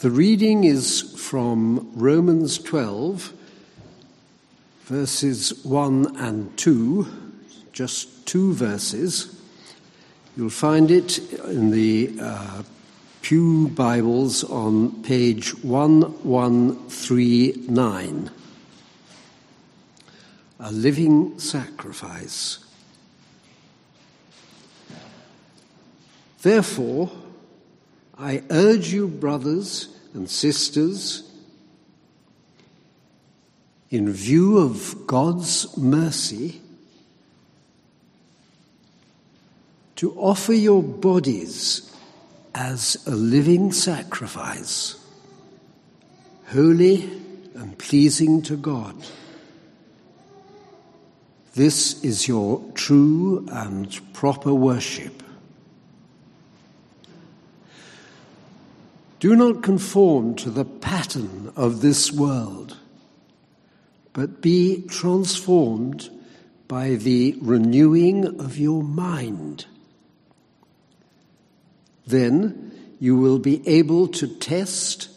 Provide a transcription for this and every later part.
The reading is from Romans 12, verses 1 and 2, just two verses. You'll find it in the uh, Pew Bibles on page 1139. A living sacrifice. Therefore, I urge you, brothers and sisters, in view of God's mercy, to offer your bodies as a living sacrifice, holy and pleasing to God. This is your true and proper worship. Do not conform to the pattern of this world, but be transformed by the renewing of your mind. Then you will be able to test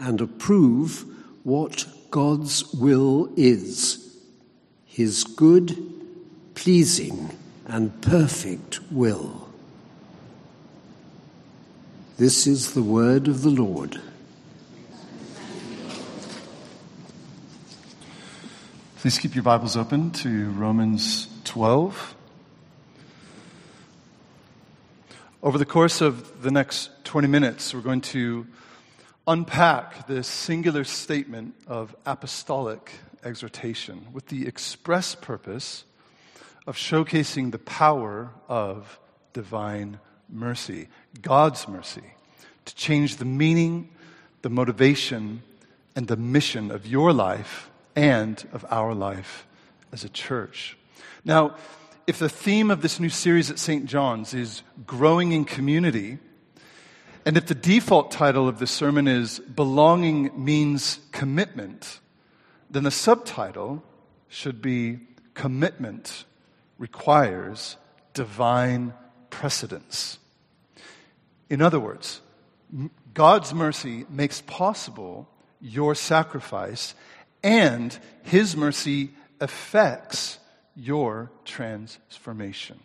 and approve what God's will is, His good, pleasing, and perfect will. This is the word of the Lord. Please keep your Bibles open to Romans 12. Over the course of the next 20 minutes, we're going to unpack this singular statement of apostolic exhortation with the express purpose of showcasing the power of divine mercy, God's mercy, to change the meaning, the motivation, and the mission of your life and of our life as a church. Now, if the theme of this new series at St. John's is growing in community, and if the default title of the sermon is Belonging Means Commitment, then the subtitle should be Commitment Requires Divine Precedence. In other words, God's mercy makes possible your sacrifice, and His mercy affects your transformation.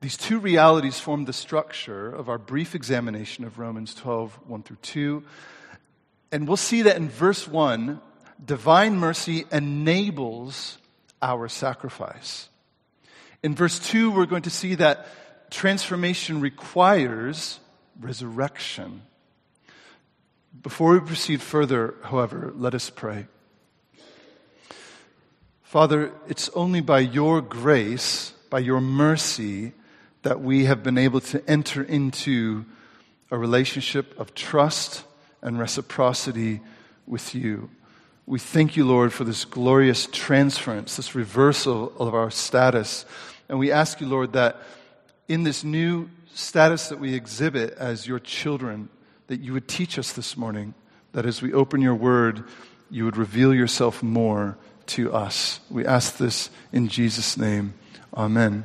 These two realities form the structure of our brief examination of Romans 12, 1 through 2. And we'll see that in verse 1, divine mercy enables our sacrifice. In verse 2, we're going to see that transformation requires resurrection. Before we proceed further, however, let us pray. Father, it's only by your grace, by your mercy, that we have been able to enter into a relationship of trust and reciprocity with you. We thank you, Lord, for this glorious transference, this reversal of our status. And we ask you, Lord, that in this new status that we exhibit as your children, that you would teach us this morning, that as we open your word, you would reveal yourself more to us. We ask this in Jesus' name. Amen.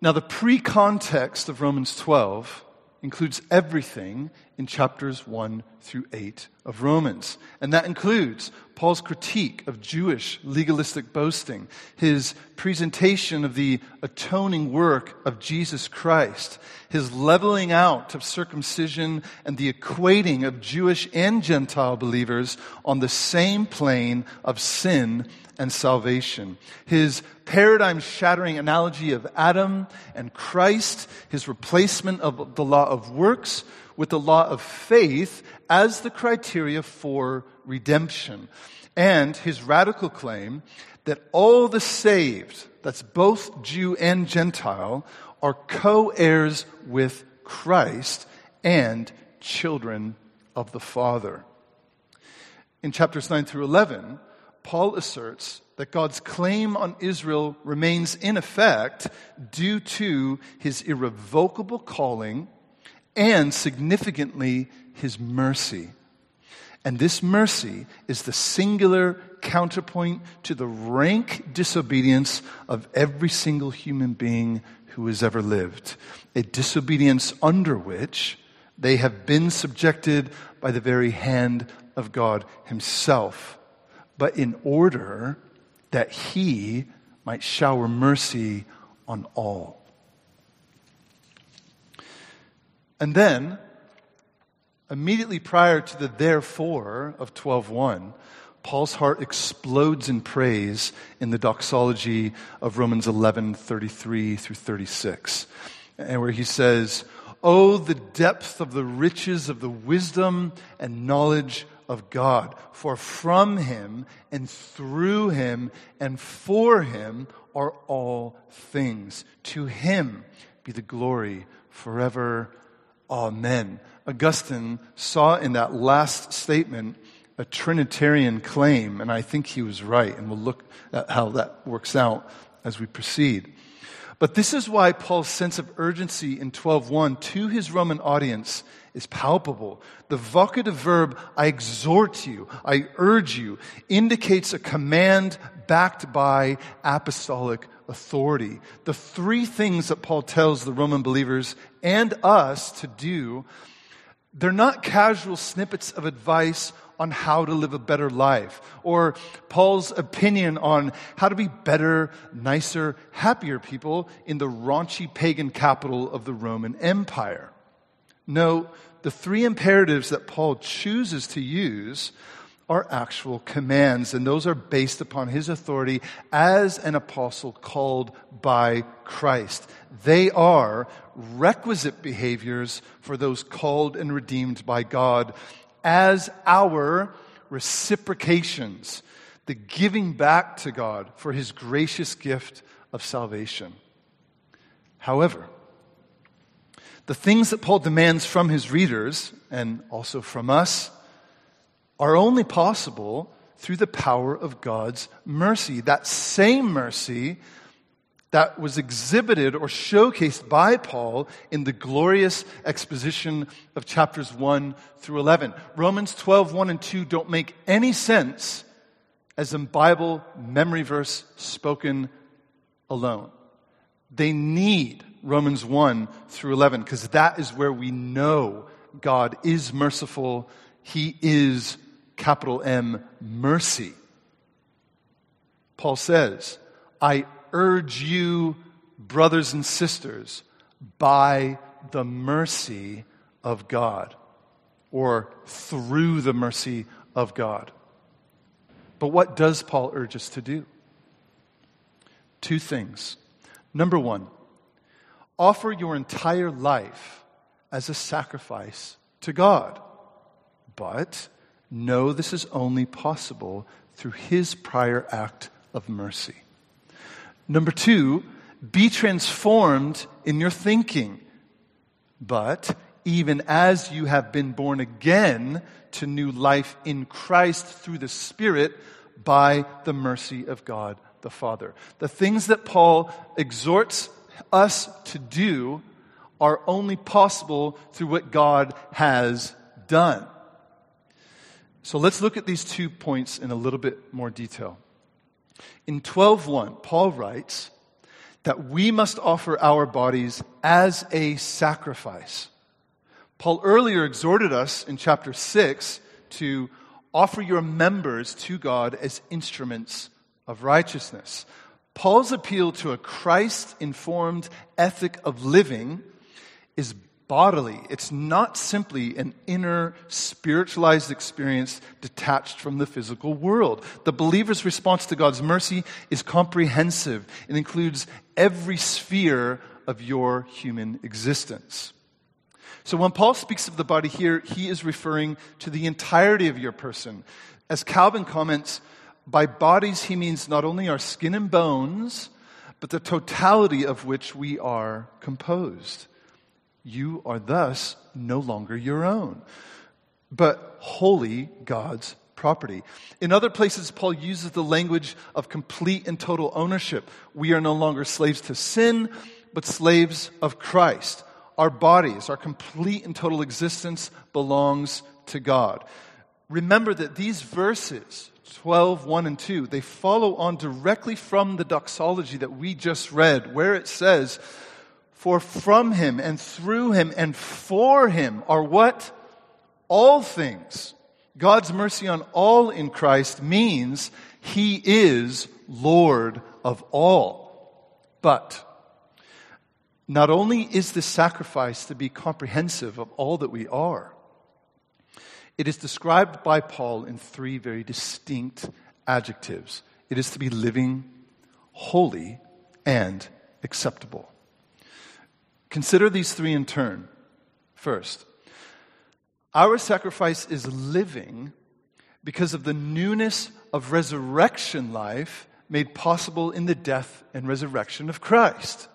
Now, the pre context of Romans 12 includes everything in chapters 1 through 8 of Romans. And that includes Paul's critique of Jewish legalistic boasting, his presentation of the atoning work of Jesus Christ, his leveling out of circumcision and the equating of Jewish and Gentile believers on the same plane of sin and salvation. His paradigm shattering analogy of Adam and Christ, his replacement of the law of works with the law of faith as the criteria for redemption. And his radical claim that all the saved, that's both Jew and Gentile, are co heirs with Christ and children of the Father. In chapters 9 through 11, Paul asserts that God's claim on Israel remains in effect due to his irrevocable calling and significantly his mercy. And this mercy is the singular counterpoint to the rank disobedience of every single human being who has ever lived. A disobedience under which They have been subjected by the very hand of God Himself, but in order that He might shower mercy on all. And then, immediately prior to the therefore of 12.1, Paul's heart explodes in praise in the doxology of Romans 11:33 through 36, and where he says, "Oh, the depth of the riches of the wisdom and knowledge of God! For from him and through him and for him are all things. To him be the glory forever. Amen." Augustine saw in that last statement a Trinitarian claim, and I think he was right, and we'll look at how that works out as we proceed. But this is why Paul's sense of urgency in 12.1 to his Roman audience is palpable. The vocative verb, I exhort you, I urge you, indicates a command backed by apostolic authority. The three things that Paul tells the Roman believers and us to do, they're not casual snippets of advice on how to live a better life, or Paul's opinion on how to be better, nicer, happier people in the raunchy pagan capital of the Roman Empire. No, the three imperatives that Paul chooses to use are actual commands, and those are based upon his authority as an apostle called by Christ. They are requisite behaviors for those called and redeemed by God as our reciprocations, the giving back to God for his gracious gift of salvation. However, the things that Paul demands from his readers and also from us are only possible through the power of God's mercy. That same mercy that was exhibited or showcased by Paul in the glorious exposition of chapters 1 through 11. Romans 12, 1 and 2 don't make any sense as a Bible memory verse spoken alone. They need Romans 1 through 11 because that is where we know God is merciful. He is capital M mercy. Paul says, I urge you, brothers and sisters, by the mercy of God, or through the mercy of God. But what does Paul urge us to do? Two things. Number one, offer your entire life as a sacrifice to God. But know this is only possible through his prior act of mercy. Number two, be transformed in your thinking. But even as you have been born again to new life in Christ through the Spirit by the mercy of God the Father. The things that Paul exhorts us to do are only possible through what God has done. So let's look at these two points in a little bit more detail. In 12:1, Paul writes that we must offer our bodies as a sacrifice. Paul earlier exhorted us in chapter 6 to offer your members to God as instruments of righteousness. Paul's appeal to a Christ informed ethic of living is bodily. It's not simply an inner spiritualized experience detached from the physical world. The believer's response to God's mercy is comprehensive. It includes every sphere of your human existence. So when Paul speaks of the body here, he is referring to the entirety of your person. As Calvin comments, by bodies he means not only our skin and bones, but the totality of which we are composed. You are thus no longer your own, but wholly God's property. In other places, Paul uses the language of complete and total ownership. We are no longer slaves to sin, but slaves of Christ. Our bodies, our complete and total existence belongs to God. Remember that these verses, 12, 1 and 2, they follow on directly from the doxology that we just read, where it says, For from him and through him and for him are what? All things. God's mercy on all in Christ means he is Lord of all. But not only is this sacrifice to be comprehensive of all that we are, it is described by Paul in three very distinct adjectives. It is to be living, holy, and acceptable. Consider these three in turn. First, our sacrifice is living because of the newness of resurrection life made possible in the death and resurrection of Christ.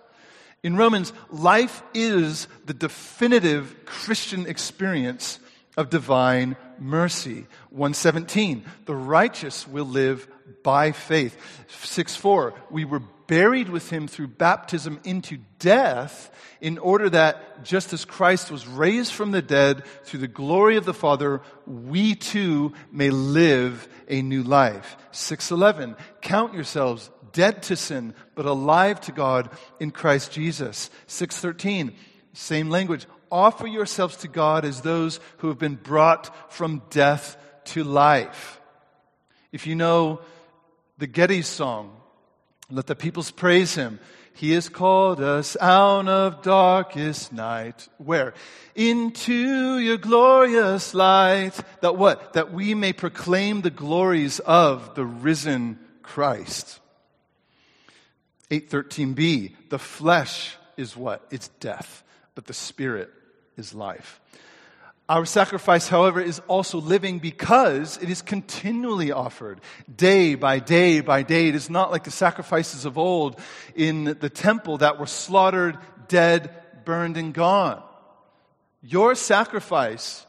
In Romans, life is the definitive Christian experience of divine mercy. 117, the righteous will live by faith. 6 4, we were buried with him through baptism into death, in order that just as Christ was raised from the dead through the glory of the Father, we too may live a new life. 611, count yourselves dead to sin, but alive to God in Christ Jesus. 613, same language. Offer yourselves to God as those who have been brought from death to life. If you know the Getty song, let the peoples praise him. He has called us out of darkest night. Where? Into your glorious light. That what? That we may proclaim the glories of the risen Christ. 813b, the flesh is what? It's death, but the spirit is life. Our sacrifice, however, is also living because it is continually offered day by day by day. It is not like the sacrifices of old in the temple that were slaughtered, dead, burned, and gone. Your sacrifice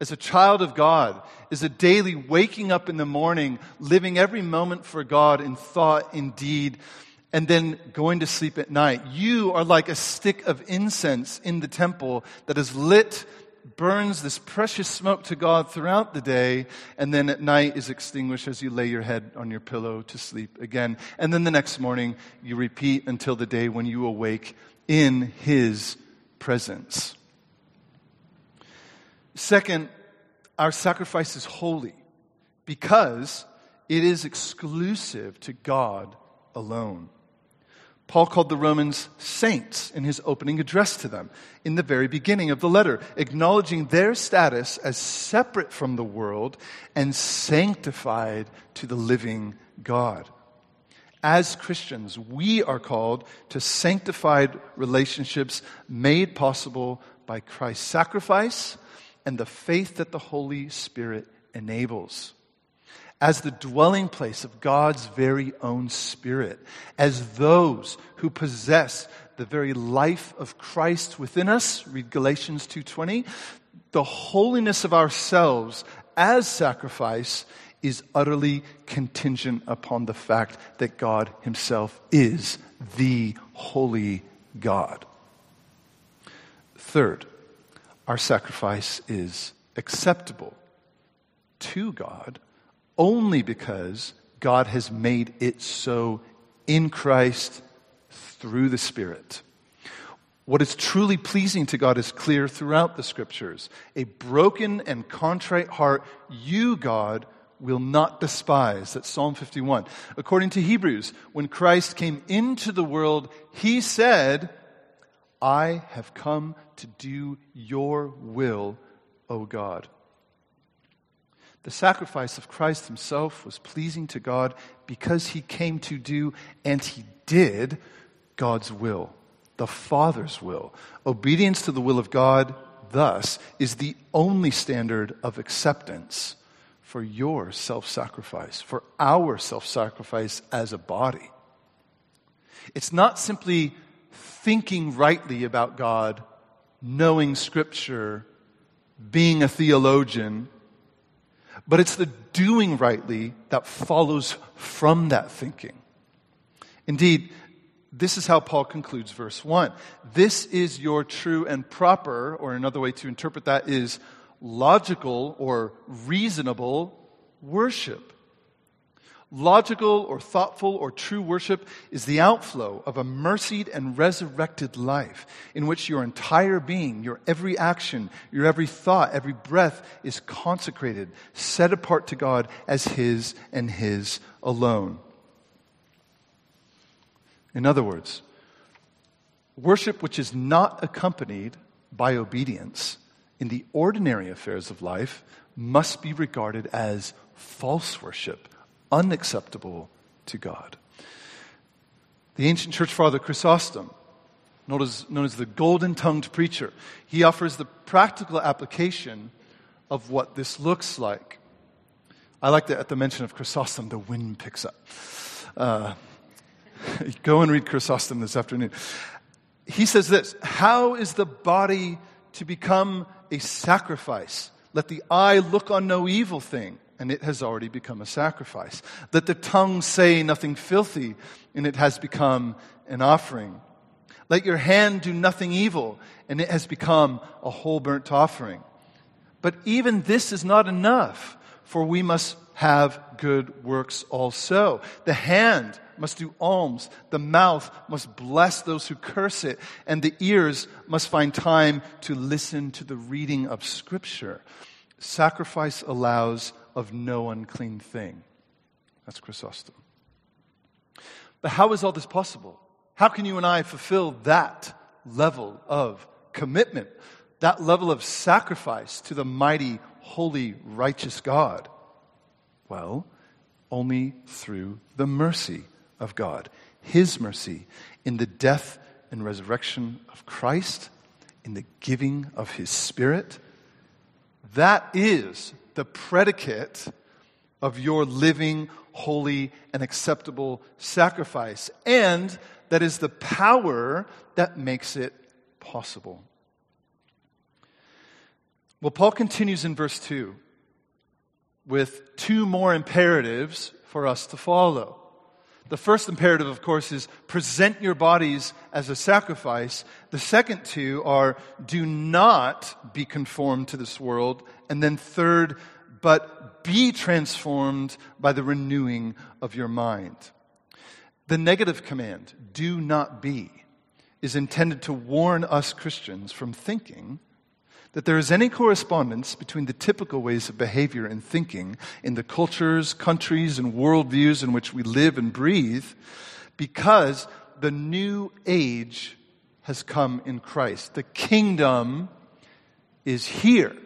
as a child of God is a daily waking up in the morning, living every moment for God in thought, in deed, and then going to sleep at night. You are like a stick of incense in the temple that is lit burns this precious smoke to God throughout the day, and then at night is extinguished as you lay your head on your pillow to sleep again. And then the next morning, you repeat until the day when you awake in His presence. Second, our sacrifice is holy because it is exclusive to God alone. Paul called the Romans saints in his opening address to them in the very beginning of the letter, acknowledging their status as separate from the world and sanctified to the living God. As Christians, we are called to sanctified relationships made possible by Christ's sacrifice and the faith that the Holy Spirit enables as the dwelling place of God's very own Spirit, as those who possess the very life of Christ within us, read Galatians 2.20, the holiness of ourselves as sacrifice is utterly contingent upon the fact that God himself is the holy God. Third, our sacrifice is acceptable to God only because God has made it so in Christ through the Spirit. What is truly pleasing to God is clear throughout the scriptures. A broken and contrite heart, you, God, will not despise. That's Psalm 51. According to Hebrews, when Christ came into the world, he said, I have come to do your will, O God. The sacrifice of Christ himself was pleasing to God because he came to do, and he did, God's will, the Father's will. Obedience to the will of God, thus, is the only standard of acceptance for your self sacrifice, for our self sacrifice as a body. It's not simply thinking rightly about God, knowing Scripture, being a theologian, but it's the doing rightly that follows from that thinking. Indeed, this is how Paul concludes verse 1. This is your true and proper, or another way to interpret that is logical or reasonable worship. Logical or thoughtful or true worship is the outflow of a mercied and resurrected life in which your entire being, your every action, your every thought, every breath is consecrated, set apart to God as His and His alone. In other words, worship which is not accompanied by obedience in the ordinary affairs of life must be regarded as false worship, unacceptable to God. The ancient church father Chrysostom, known as, known as the golden tongued preacher, he offers the practical application of what this looks like. I like that at the mention of Chrysostom, the wind picks up. Uh, go and read Chrysostom this afternoon. He says this How is the body to become a sacrifice? Let the eye look on no evil thing, and it has already become a sacrifice. Let the tongue say nothing filthy, and it has become an offering. Let your hand do nothing evil, and it has become a whole burnt offering. But even this is not enough, for we must have good works also. The hand must do alms, the mouth must bless those who curse it, and the ears must find time to listen to the reading of Scripture. Sacrifice allows of no unclean thing. That's Chrysostom. But how is all this possible? How can you and I fulfill that level of commitment, that level of sacrifice to the mighty, holy, righteous God? Well, only through the mercy of God, His mercy in the death and resurrection of Christ, in the giving of His Spirit. That is the predicate of your living, holy, and acceptable sacrifice. And that is the power that makes it possible. Well, Paul continues in verse 2 with two more imperatives for us to follow. The first imperative, of course, is present your bodies as a sacrifice. The second two are do not be conformed to this world. And then third, but be transformed by the renewing of your mind. The negative command, do not be, is intended to warn us Christians from thinking that there is any correspondence between the typical ways of behavior and thinking in the cultures, countries, and worldviews in which we live and breathe because the new age has come in Christ. The kingdom is here,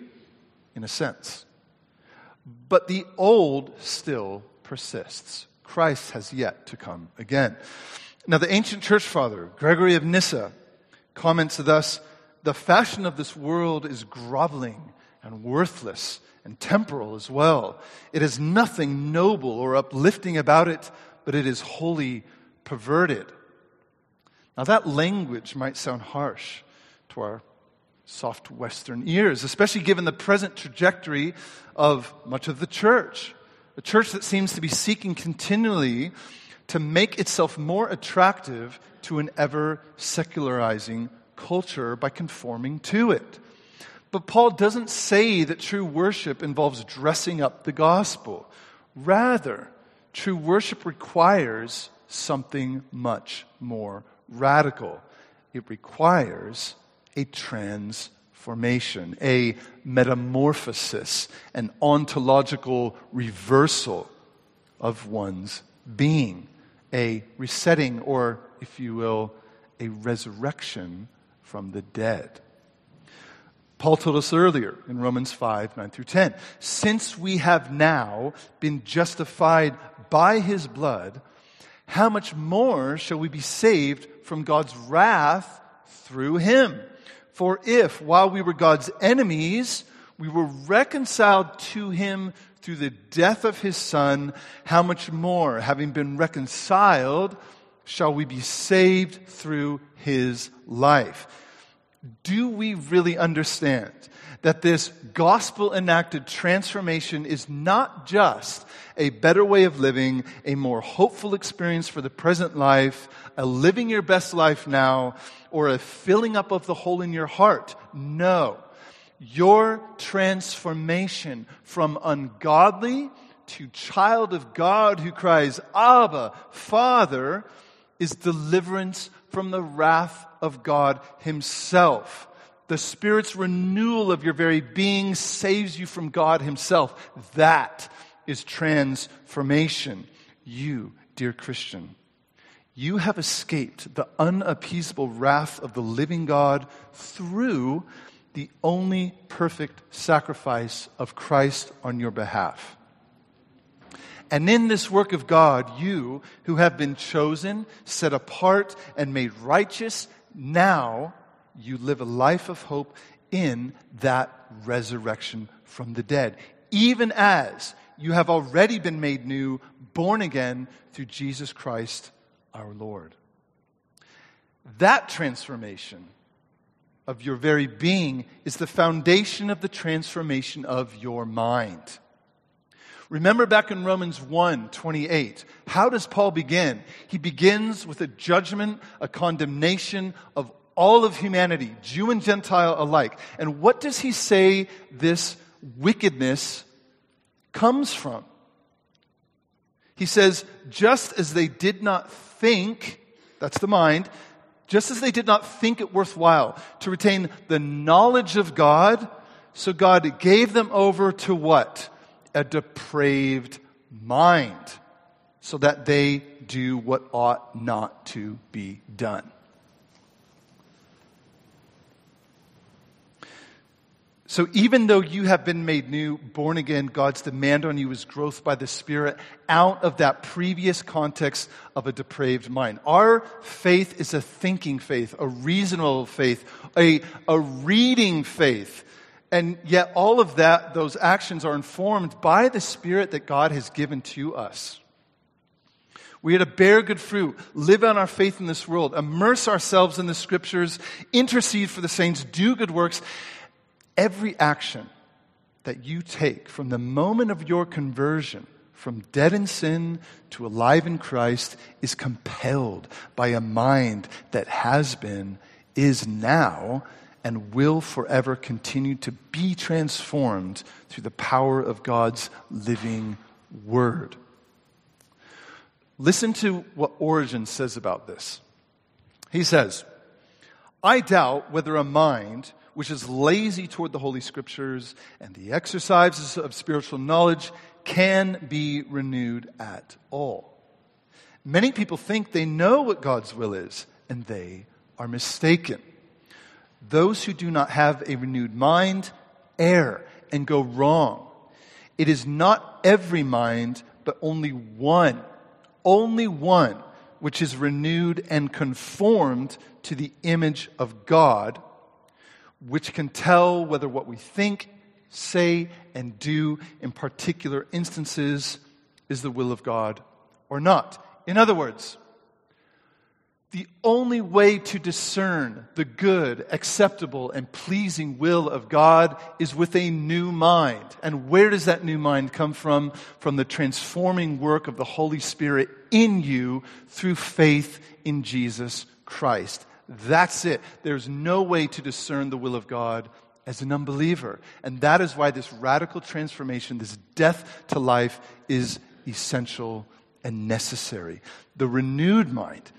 in a sense. But the old still persists. Christ has yet to come again. Now, the ancient church father, Gregory of Nyssa, comments thus the fashion of this world is groveling and worthless and temporal as well. It has nothing noble or uplifting about it, but it is wholly perverted. Now, that language might sound harsh to our soft Western ears, especially given the present trajectory of much of the church. A church that seems to be seeking continually to make itself more attractive to an ever secularizing culture by conforming to it. But Paul doesn't say that true worship involves dressing up the gospel. Rather, true worship requires something much more radical. It requires a transformation, a metamorphosis, an ontological reversal of one's being, a resetting, or, if you will, a resurrection from the dead. Paul told us earlier in Romans 5, 9 through 10, since we have now been justified by his blood, how much more shall we be saved from God's wrath through him? For if, while we were God's enemies, we were reconciled to him through the death of his son, how much more, having been reconciled, shall we be saved through his life. Do we really understand that this gospel enacted transformation is not just a better way of living, a more hopeful experience for the present life, a living your best life now, or a filling up of the hole in your heart? No. Your transformation from ungodly to child of God who cries, Abba, Father, is deliverance from the wrath of God Himself. The Spirit's renewal of your very being saves you from God Himself. That is transformation. You, dear Christian, you have escaped the unappeasable wrath of the living God through the only perfect sacrifice of Christ on your behalf. And in this work of God, you who have been chosen, set apart, and made righteous, now you live a life of hope in that resurrection from the dead. Even as you have already been made new, born again through Jesus Christ our Lord. That transformation of your very being is the foundation of the transformation of your mind. Remember back in Romans 1 28, how does Paul begin? He begins with a judgment, a condemnation of all of humanity, Jew and Gentile alike. And what does he say this wickedness comes from? He says, just as they did not think, that's the mind, just as they did not think it worthwhile to retain the knowledge of God, so God gave them over to what? A depraved mind, so that they do what ought not to be done. So even though you have been made new, born again, God's demand on you is growth by the Spirit out of that previous context of a depraved mind. Our faith is a thinking faith, a reasonable faith, a, a reading faith. And yet all of that, those actions are informed by the Spirit that God has given to us. We are to bear good fruit, live out our faith in this world, immerse ourselves in the scriptures, intercede for the saints, do good works, every action that you take from the moment of your conversion from dead in sin to alive in Christ is compelled by a mind that has been, is now, and will forever continue to be transformed through the power of God's living Word. Listen to what Origen says about this. He says, I doubt whether a mind which is lazy toward the Holy Scriptures and the exercises of spiritual knowledge can be renewed at all. Many people think they know what God's will is, and they are mistaken. Those who do not have a renewed mind err and go wrong. It is not every mind, but only one, only one, which is renewed and conformed to the image of God which can tell whether what we think, say, and do in particular instances is the will of God or not. In other words, the only way to discern the good, acceptable, and pleasing will of God is with a new mind. And where does that new mind come from? From the transforming work of the Holy Spirit in you through faith in Jesus Christ. That's it. There's no way to discern the will of God as an unbeliever. And that is why this radical transformation, this death to life, is essential and necessary. The renewed mind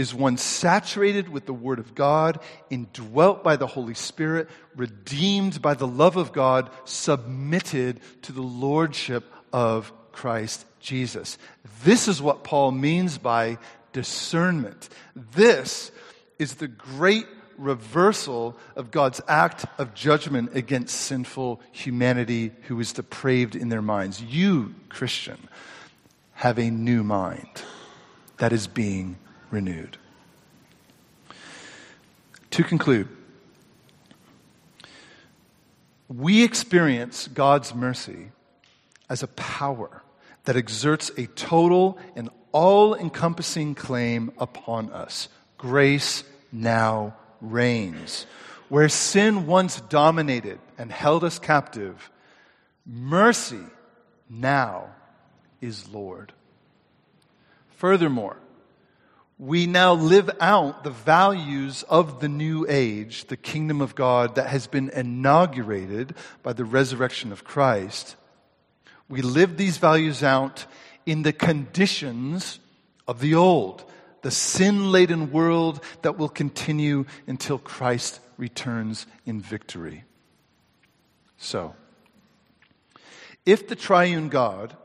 is one saturated with the Word of God, indwelt by the Holy Spirit, redeemed by the love of God, submitted to the Lordship of Christ Jesus. This is what Paul means by discernment. This is the great reversal of God's act of judgment against sinful humanity who is depraved in their minds. You, Christian, have a new mind that is being renewed. To conclude, we experience God's mercy as a power that exerts a total and all encompassing claim upon us grace now reigns. Where sin once dominated and held us captive, mercy now is Lord. Furthermore, we now live out the values of the new age, the kingdom of God that has been inaugurated by the resurrection of Christ. We live these values out in the conditions of the old, the sin laden world that will continue until Christ returns in victory. So, if the triune God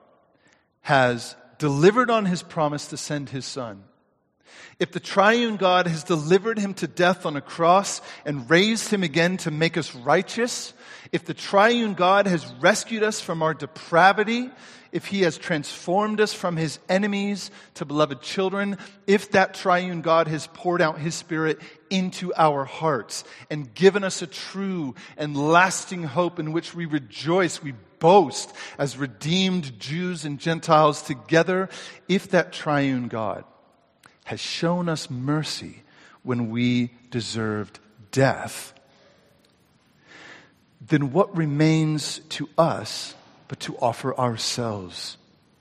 has delivered on his promise to send his son, if the triune God has delivered him to death on a cross and raised him again to make us righteous, if the triune God has rescued us from our depravity, if he has transformed us from his enemies to beloved children, if that triune God has poured out his spirit into our hearts and given us a true and lasting hope in which we rejoice, we boast as redeemed Jews and Gentiles together, if that triune God has shown us mercy when we deserved death, then what remains to us but to offer ourselves?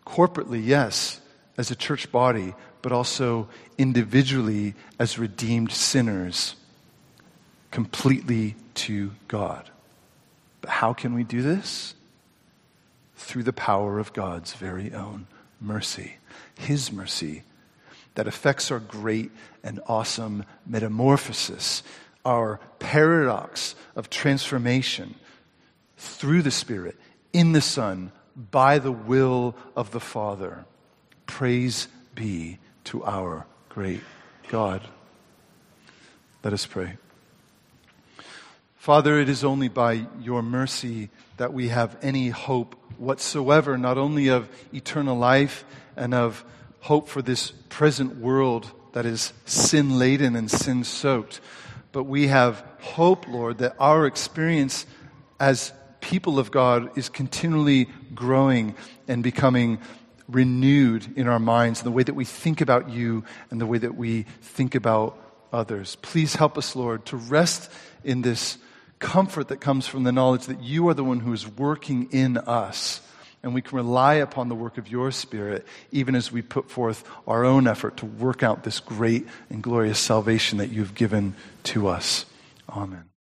Corporately, yes, as a church body, but also individually as redeemed sinners, completely to God. But how can we do this? Through the power of God's very own mercy, His mercy that affects our great and awesome metamorphosis, our paradox of transformation through the Spirit, in the Son, by the will of the Father. Praise be to our great God. Let us pray. Father, it is only by your mercy that we have any hope whatsoever, not only of eternal life and of hope for this present world that is sin laden and sin soaked. But we have hope, Lord, that our experience as people of God is continually growing and becoming renewed in our minds in the way that we think about you and the way that we think about others. Please help us, Lord, to rest in this comfort that comes from the knowledge that you are the one who is working in us and we can rely upon the work of your Spirit even as we put forth our own effort to work out this great and glorious salvation that you've given to us. Amen.